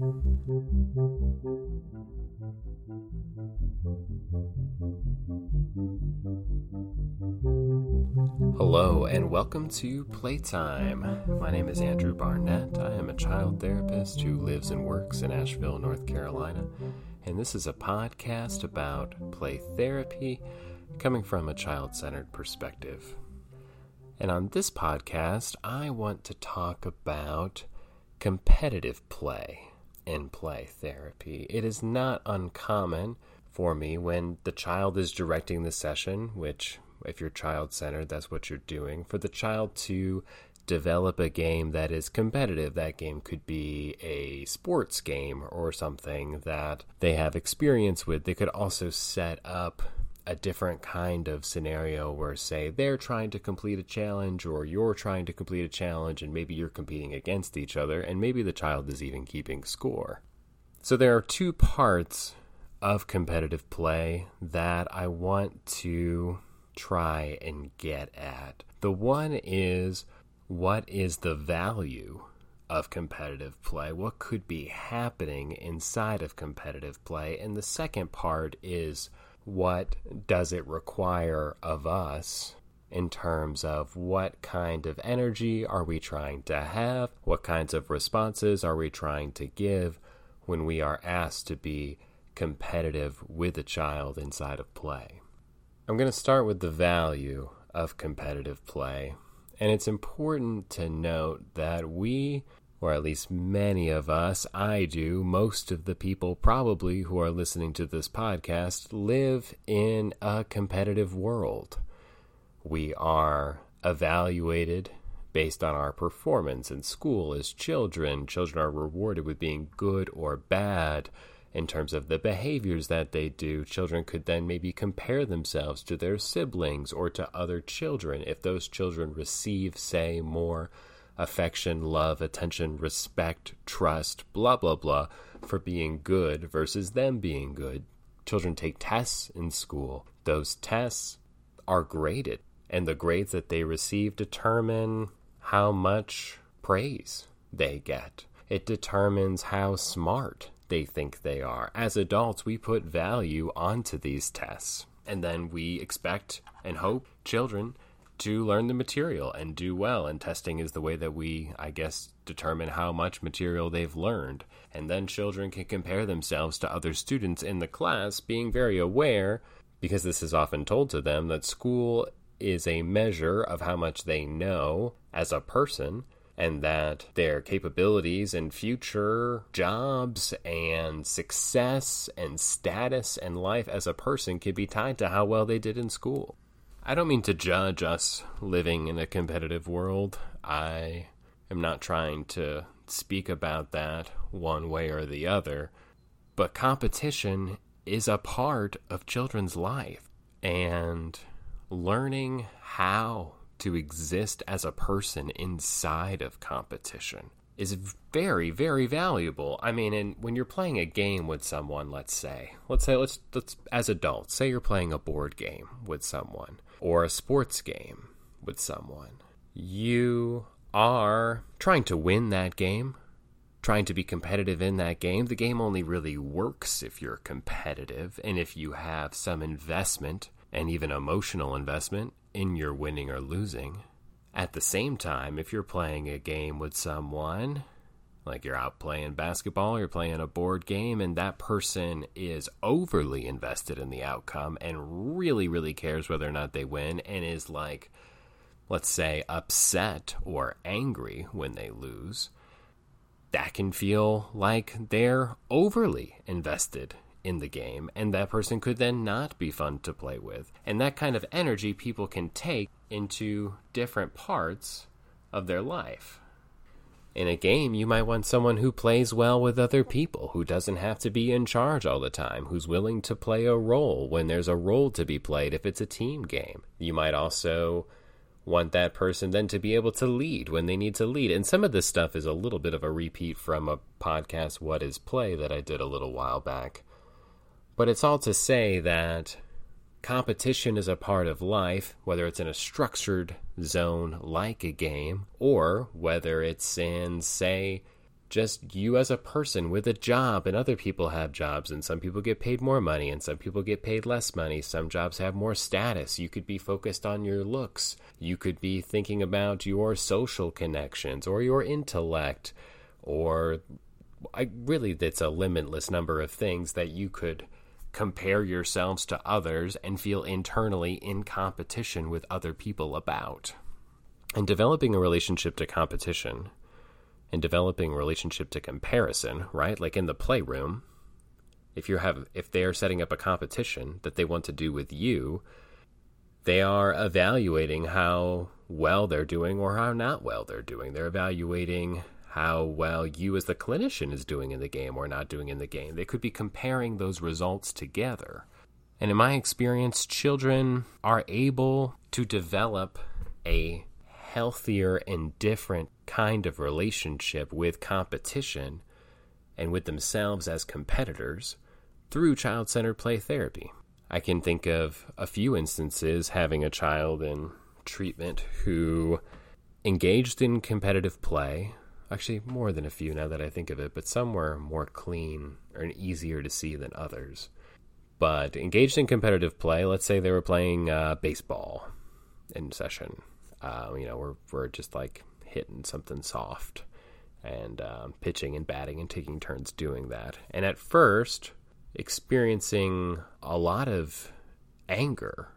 Hello, and welcome to Playtime. My name is Andrew Barnett. I am a child therapist who lives and works in Asheville, North Carolina, and this is a podcast about play therapy coming from a child centered perspective. And on this podcast, I want to talk about competitive play in play therapy. It is not uncommon for me when the child is directing the session, which, if you're child centered, that's what you're doing, for the child to develop a game that is competitive. That game could be a sports game or something that they have experience with. They could also set up a different kind of scenario where, say, they're trying to complete a challenge or you're trying to complete a challenge and maybe you're competing against each other and maybe the child is even keeping score. So there are two parts of competitive play that I want to try and get at. The one is what is the value of competitive play? What could be happening inside of competitive play? And the second part is what does it require of us in terms of what kind of energy are we trying to have? What kinds of responses are we trying to give when we are asked to be competitive with a child inside of play? I'm going to start with the value of competitive play. And it's important to note that we or at least many of us, I do, most of the people probably who are listening to this podcast live in a competitive world. We are evaluated based on our performance in school as children. Children are rewarded with being good or bad in terms of the behaviors that they do. Children could then maybe compare themselves to their siblings or to other children if those children receive, say, more affection, love, attention, respect, trust, blah, blah, blah, for being good versus them being good. Children take tests in school. Those tests are graded, and the grades that they receive determine how much praise they get. It determines how smart they think they are. As adults, we put value onto these tests, and then we expect and hope children to learn the material and do well. And testing is the way that we, I guess, determine how much material they've learned. And then children can compare themselves to other students in the class, being very aware, because this is often told to them, that school is a measure of how much they know as a person. And that their capabilities and future jobs and success and status and life as a person can be tied to how well they did in school. I don't mean to judge us living in a competitive world. I am not trying to speak about that one way or the other. But competition is a part of children's life. And learning how to exist as a person inside of competition is very very valuable. I mean, and when you're playing a game with someone, let's say, let's say let's let's as adults, say you're playing a board game with someone or a sports game with someone. You are trying to win that game, trying to be competitive in that game. The game only really works if you're competitive and if you have some investment and even emotional investment in your winning or losing. At the same time, if you're playing a game with someone, like you're out playing basketball, you're playing a board game, and that person is overly invested in the outcome and really, really cares whether or not they win, and is like, let's say, upset or angry when they lose, that can feel like they're overly invested in the game, and that person could then not be fun to play with. And that kind of energy people can take into different parts of their life. In a game, you might want someone who plays well with other people, who doesn't have to be in charge all the time, who's willing to play a role when there's a role to be played if it's a team game. You might also want that person then to be able to lead when they need to lead. And some of this stuff is a little bit of a repeat from a podcast, What is Play, that I did a little while back. But it's all to say that competition is a part of life, whether it's in a structured zone like a game, or whether it's in, say, just you as a person with a job, and other people have jobs, and some people get paid more money, and some people get paid less money. Some jobs have more status. You could be focused on your looks. You could be thinking about your social connections or your intellect, or I really, it's a limitless number of things that you could compare yourselves to others and feel internally in competition with other people about. And developing a relationship to competition and developing a relationship to comparison, right? Like in the playroom, if you have if they are setting up a competition that they want to do with you, they are evaluating how well they're doing or how not well they're doing. They're evaluating how well you as the clinician is doing in the game or not doing in the game. They could be comparing those results together. And in my experience, children are able to develop a healthier and different kind of relationship with competition and with themselves as competitors through child centered play therapy. I can think of a few instances having a child in treatment who engaged in competitive play. Actually, more than a few now that I think of it, but some were more clean or easier to see than others. But engaged in competitive play, let's say they were playing uh, baseball in session uh, you know, we're we're just like hitting something soft and um, pitching and batting and taking turns doing that. And at first, experiencing a lot of anger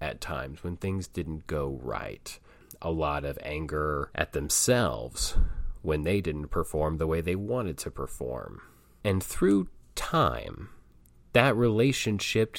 at times when things didn't go right, a lot of anger at themselves when they didn't perform the way they wanted to perform. And through time, that relationship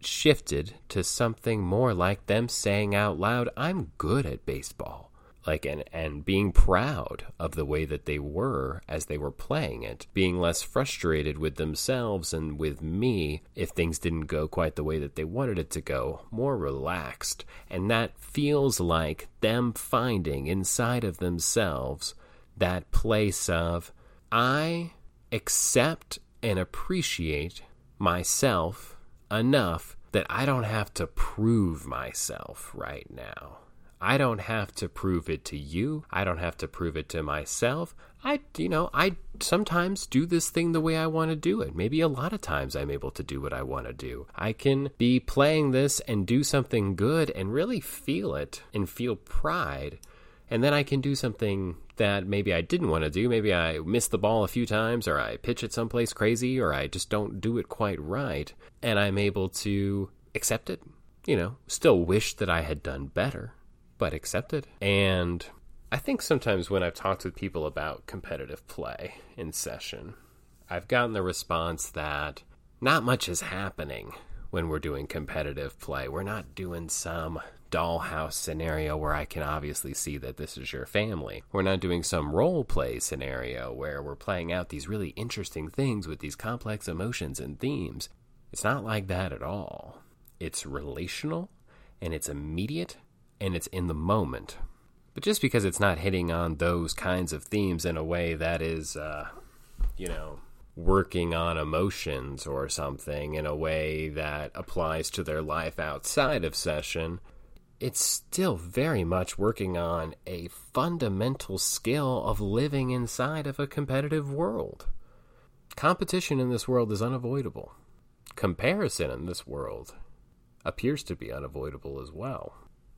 shifted to something more like them saying out loud, I'm good at baseball. Like and and being proud of the way that they were as they were playing it, being less frustrated with themselves and with me if things didn't go quite the way that they wanted it to go, more relaxed. And that feels like them finding inside of themselves that place of I accept and appreciate myself enough that I don't have to prove myself right now. I don't have to prove it to you. I don't have to prove it to myself. I, you know, I sometimes do this thing the way I want to do it. Maybe a lot of times I'm able to do what I want to do. I can be playing this and do something good and really feel it and feel pride and then I can do something that maybe I didn't want to do. Maybe I miss the ball a few times, or I pitch it someplace crazy, or I just don't do it quite right. And I'm able to accept it. You know, still wish that I had done better, but accept it. And I think sometimes when I've talked with people about competitive play in session, I've gotten the response that not much is happening when we're doing competitive play. We're not doing some dollhouse scenario where I can obviously see that this is your family. We're not doing some role play scenario where we're playing out these really interesting things with these complex emotions and themes. It's not like that at all. It's relational and it's immediate and it's in the moment. But just because it's not hitting on those kinds of themes in a way that is, uh, you know, working on emotions or something in a way that applies to their life outside of session it's still very much working on a fundamental skill of living inside of a competitive world. Competition in this world is unavoidable. Comparison in this world appears to be unavoidable as well.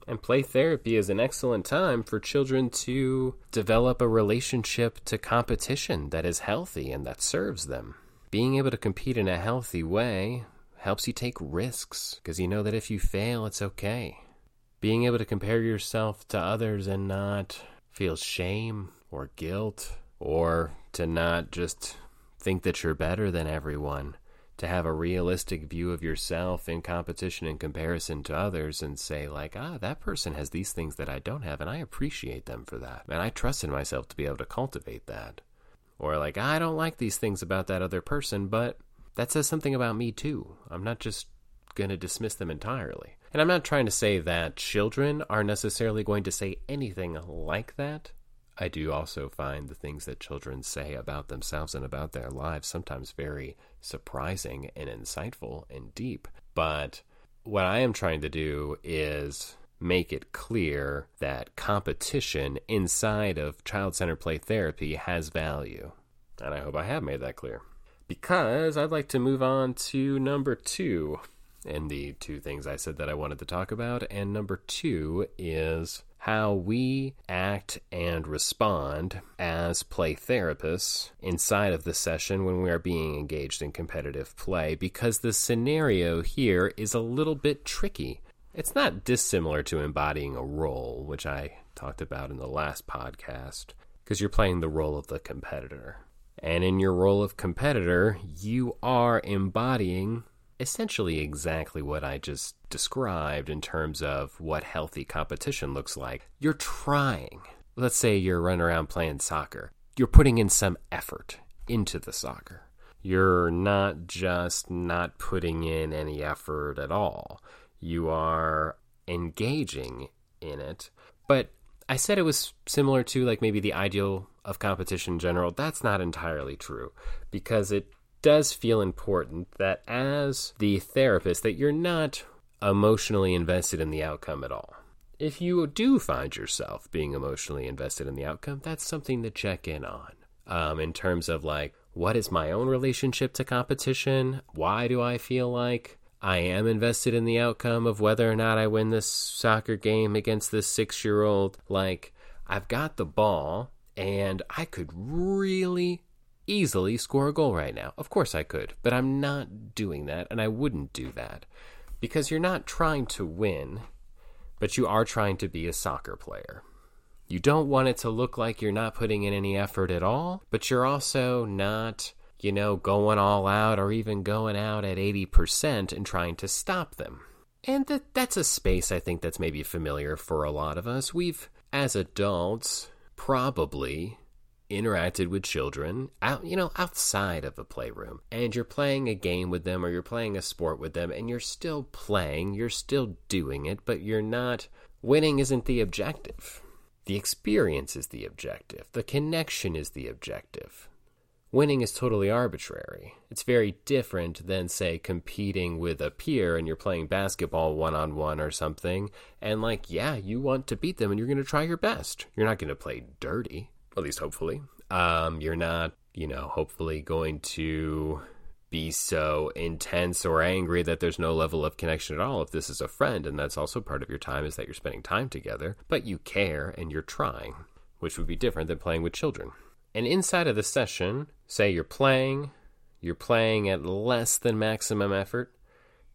And play therapy is an excellent time for children to develop a relationship to competition that is healthy and that serves them. Being able to compete in a healthy way helps you take risks because you know that if you fail, it's okay being able to compare yourself to others and not feel shame or guilt or to not just think that you're better than everyone to have a realistic view of yourself in competition and comparison to others and say like ah that person has these things that I don't have and I appreciate them for that. And I trust in myself to be able to cultivate that. Or like I don't like these things about that other person but that says something about me too. I'm not just going to dismiss them entirely. And I'm not trying to say that children are necessarily going to say anything like that. I do also find the things that children say about themselves and about their lives sometimes very surprising and insightful and deep. But what I am trying to do is make it clear that competition inside of child centered play therapy has value. And I hope I have made that clear. Because I'd like to move on to number two in the two things I said that I wanted to talk about. And number two is how we act and respond as play therapists inside of the session when we are being engaged in competitive play because the scenario here is a little bit tricky. It's not dissimilar to embodying a role, which I talked about in the last podcast, because you're playing the role of the competitor. And in your role of competitor, you are embodying essentially exactly what I just described in terms of what healthy competition looks like. You're trying. Let's say you're running around playing soccer. You're putting in some effort into the soccer. You're not just not putting in any effort at all. You are engaging in it. But I said it was similar to like maybe the ideal of competition in general, that's not entirely true because it does feel important that as the therapist that you're not emotionally invested in the outcome at all. If you do find yourself being emotionally invested in the outcome, that's something to check in on. Um, in terms of like, what is my own relationship to competition? Why do I feel like I am invested in the outcome of whether or not I win this soccer game against this six year old? Like, I've got the ball and I could really easily score a goal right now. Of course I could, but I'm not doing that, and I wouldn't do that because you're not trying to win, but you are trying to be a soccer player. You don't want it to look like you're not putting in any effort at all, but you're also not, you know, going all out or even going out at 80% and trying to stop them. And that that's a space I think that's maybe familiar for a lot of us. We've as adults probably interacted with children out you know outside of the playroom and you're playing a game with them or you're playing a sport with them and you're still playing you're still doing it but you're not winning isn't the objective. The experience is the objective. The connection is the objective. Winning is totally arbitrary. It's very different than say competing with a peer and you're playing basketball one on one or something and like yeah you want to beat them and you're going to try your best. You're not going to play dirty at least hopefully. Um, you're not, you know, hopefully going to be so intense or angry that there's no level of connection at all if this is a friend and that's also part of your time is that you're spending time together but you care and you're trying which would be different than playing with children and inside of the session say you're playing you're playing at less than maximum effort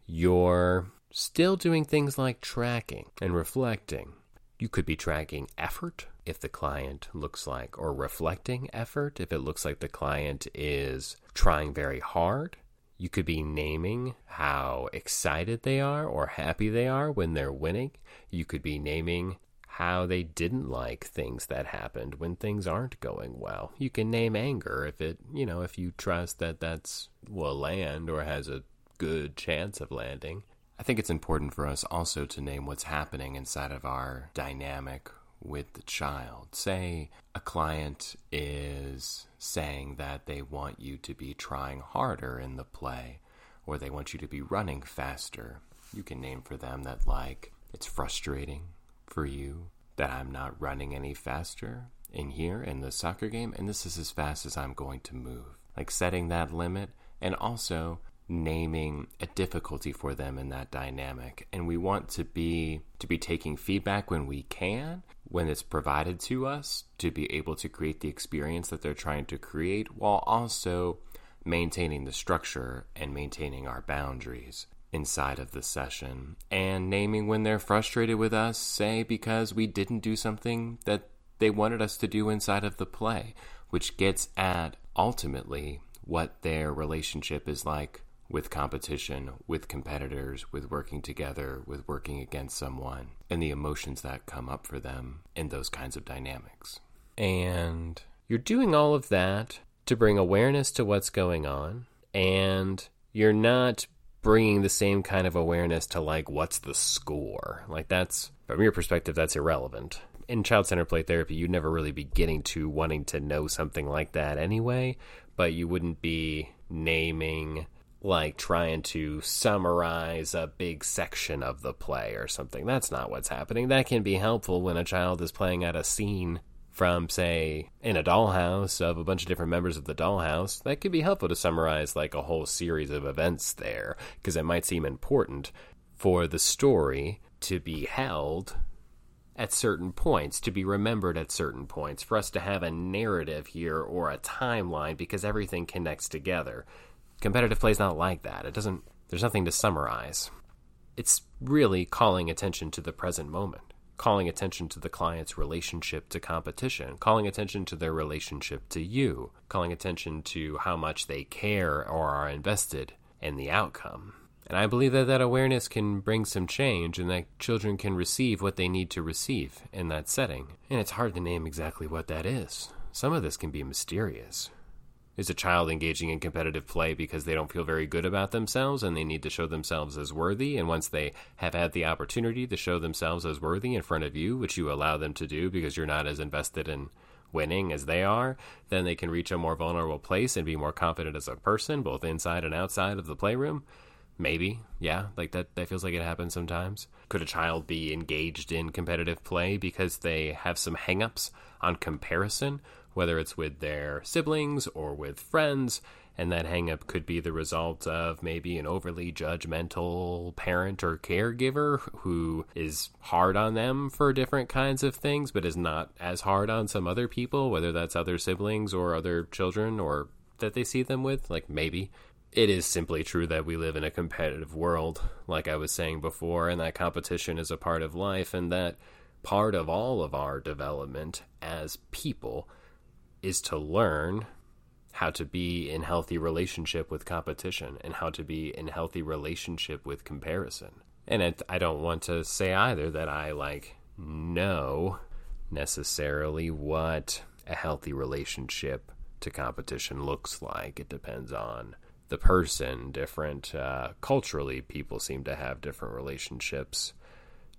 you're still doing things like tracking and reflecting you could be tracking effort if the client looks like, or reflecting effort if it looks like the client is trying very hard. You could be naming how excited they are or happy they are when they're winning. You could be naming how they didn't like things that happened when things aren't going well. You can name anger if it, you know, if you trust that that's will land or has a good chance of landing. I think it's important for us also to name what's happening inside of our dynamic with the child. Say a client is saying that they want you to be trying harder in the play, or they want you to be running faster. You can name for them that, like, it's frustrating for you that I'm not running any faster in here in the soccer game, and this is as fast as I'm going to move. Like setting that limit, and also naming a difficulty for them in that dynamic and we want to be to be taking feedback when we can when it's provided to us to be able to create the experience that they're trying to create while also maintaining the structure and maintaining our boundaries inside of the session and naming when they're frustrated with us say because we didn't do something that they wanted us to do inside of the play which gets at ultimately what their relationship is like with competition, with competitors, with working together, with working against someone, and the emotions that come up for them in those kinds of dynamics. And you're doing all of that to bring awareness to what's going on, and you're not bringing the same kind of awareness to like what's the score. Like that's from your perspective that's irrelevant. In child centered play therapy, you'd never really be getting to wanting to know something like that anyway, but you wouldn't be naming like trying to summarize a big section of the play or something. That's not what's happening. That can be helpful when a child is playing at a scene from, say, in a dollhouse of a bunch of different members of the dollhouse, that could be helpful to summarize like a whole series of events there, because it might seem important for the story to be held at certain points, to be remembered at certain points, for us to have a narrative here or a timeline because everything connects together. Competitive play is not like that. It doesn't, there's nothing to summarize. It's really calling attention to the present moment, calling attention to the client's relationship to competition, calling attention to their relationship to you, calling attention to how much they care or are invested in the outcome. And I believe that that awareness can bring some change and that children can receive what they need to receive in that setting. And it's hard to name exactly what that is. Some of this can be mysterious. Is a child engaging in competitive play because they don't feel very good about themselves and they need to show themselves as worthy? And once they have had the opportunity to show themselves as worthy in front of you, which you allow them to do because you're not as invested in winning as they are, then they can reach a more vulnerable place and be more confident as a person, both inside and outside of the playroom. Maybe, yeah, like that. That feels like it happens sometimes. Could a child be engaged in competitive play because they have some hangups on comparison, whether it's with their siblings or with friends, and that hangup could be the result of maybe an overly judgmental parent or caregiver who is hard on them for different kinds of things, but is not as hard on some other people, whether that's other siblings or other children or that they see them with. Like maybe it is simply true that we live in a competitive world, like I was saying before, and that competition is a part of life, and that part of all of our development as people is to learn how to be in healthy relationship with competition and how to be in healthy relationship with comparison. And it, I don't want to say either that I like know necessarily what a healthy relationship to competition looks like. It depends on the person different. Uh, culturally, people seem to have different relationships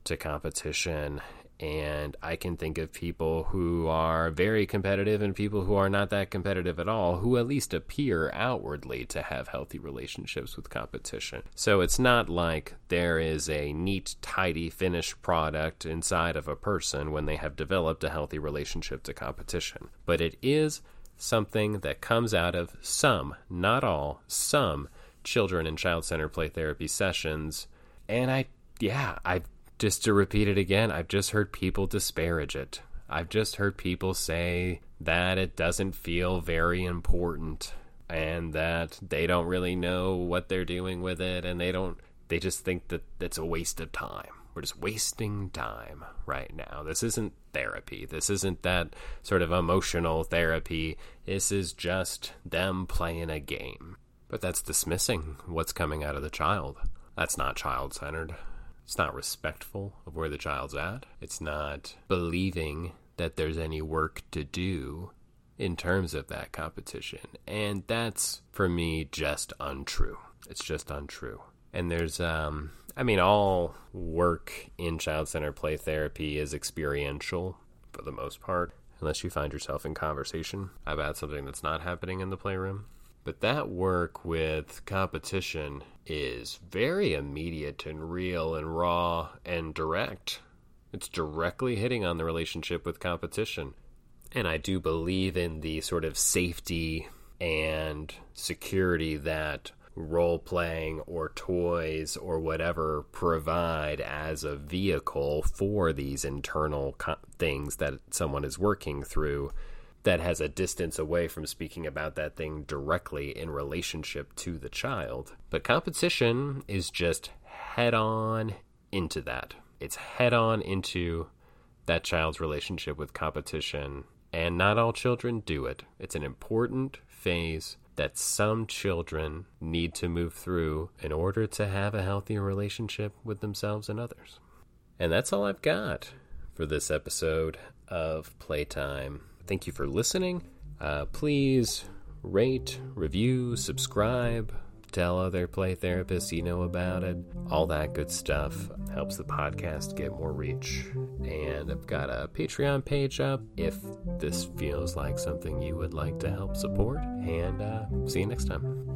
to competition. And I can think of people who are very competitive and people who are not that competitive at all, who at least appear outwardly to have healthy relationships with competition. So it's not like there is a neat, tidy, finished product inside of a person when they have developed a healthy relationship to competition. But it is something that comes out of some, not all, some children in child centered play therapy sessions. And I, yeah, I just to repeat it again, I've just heard people disparage it. I've just heard people say that it doesn't feel very important and that they don't really know what they're doing with it and they don't, they just think that it's a waste of time. We're just wasting time right now. This isn't therapy. This isn't that sort of emotional therapy. This is just them playing a game. But that's dismissing what's coming out of the child. That's not child centered. It's not respectful of where the child's at. It's not believing that there's any work to do in terms of that competition. And that's, for me, just untrue. It's just untrue. And there's um, I mean, all work in child centered play therapy is experiential for the most part, unless you find yourself in conversation about something that's not happening in the playroom. But that work with competition is very immediate and real and raw and direct. It's directly hitting on the relationship with competition. And I do believe in the sort of safety and security that role playing or toys or whatever provide as a vehicle for these internal co- things that someone is working through that has a distance away from speaking about that thing directly in relationship to the child. But competition is just head on into that. It's head on into that child's relationship with competition. And not all children do it. It's an important phase that some children need to move through in order to have a healthier relationship with themselves and others. And that's all I've got for this episode of Playtime. Thank you for listening. Uh, please rate, review, subscribe tell other play therapists you know about it. All that good stuff helps the podcast get more reach. And I've got a Patreon page up if this feels like something you would like to help support. And uh, see you next time.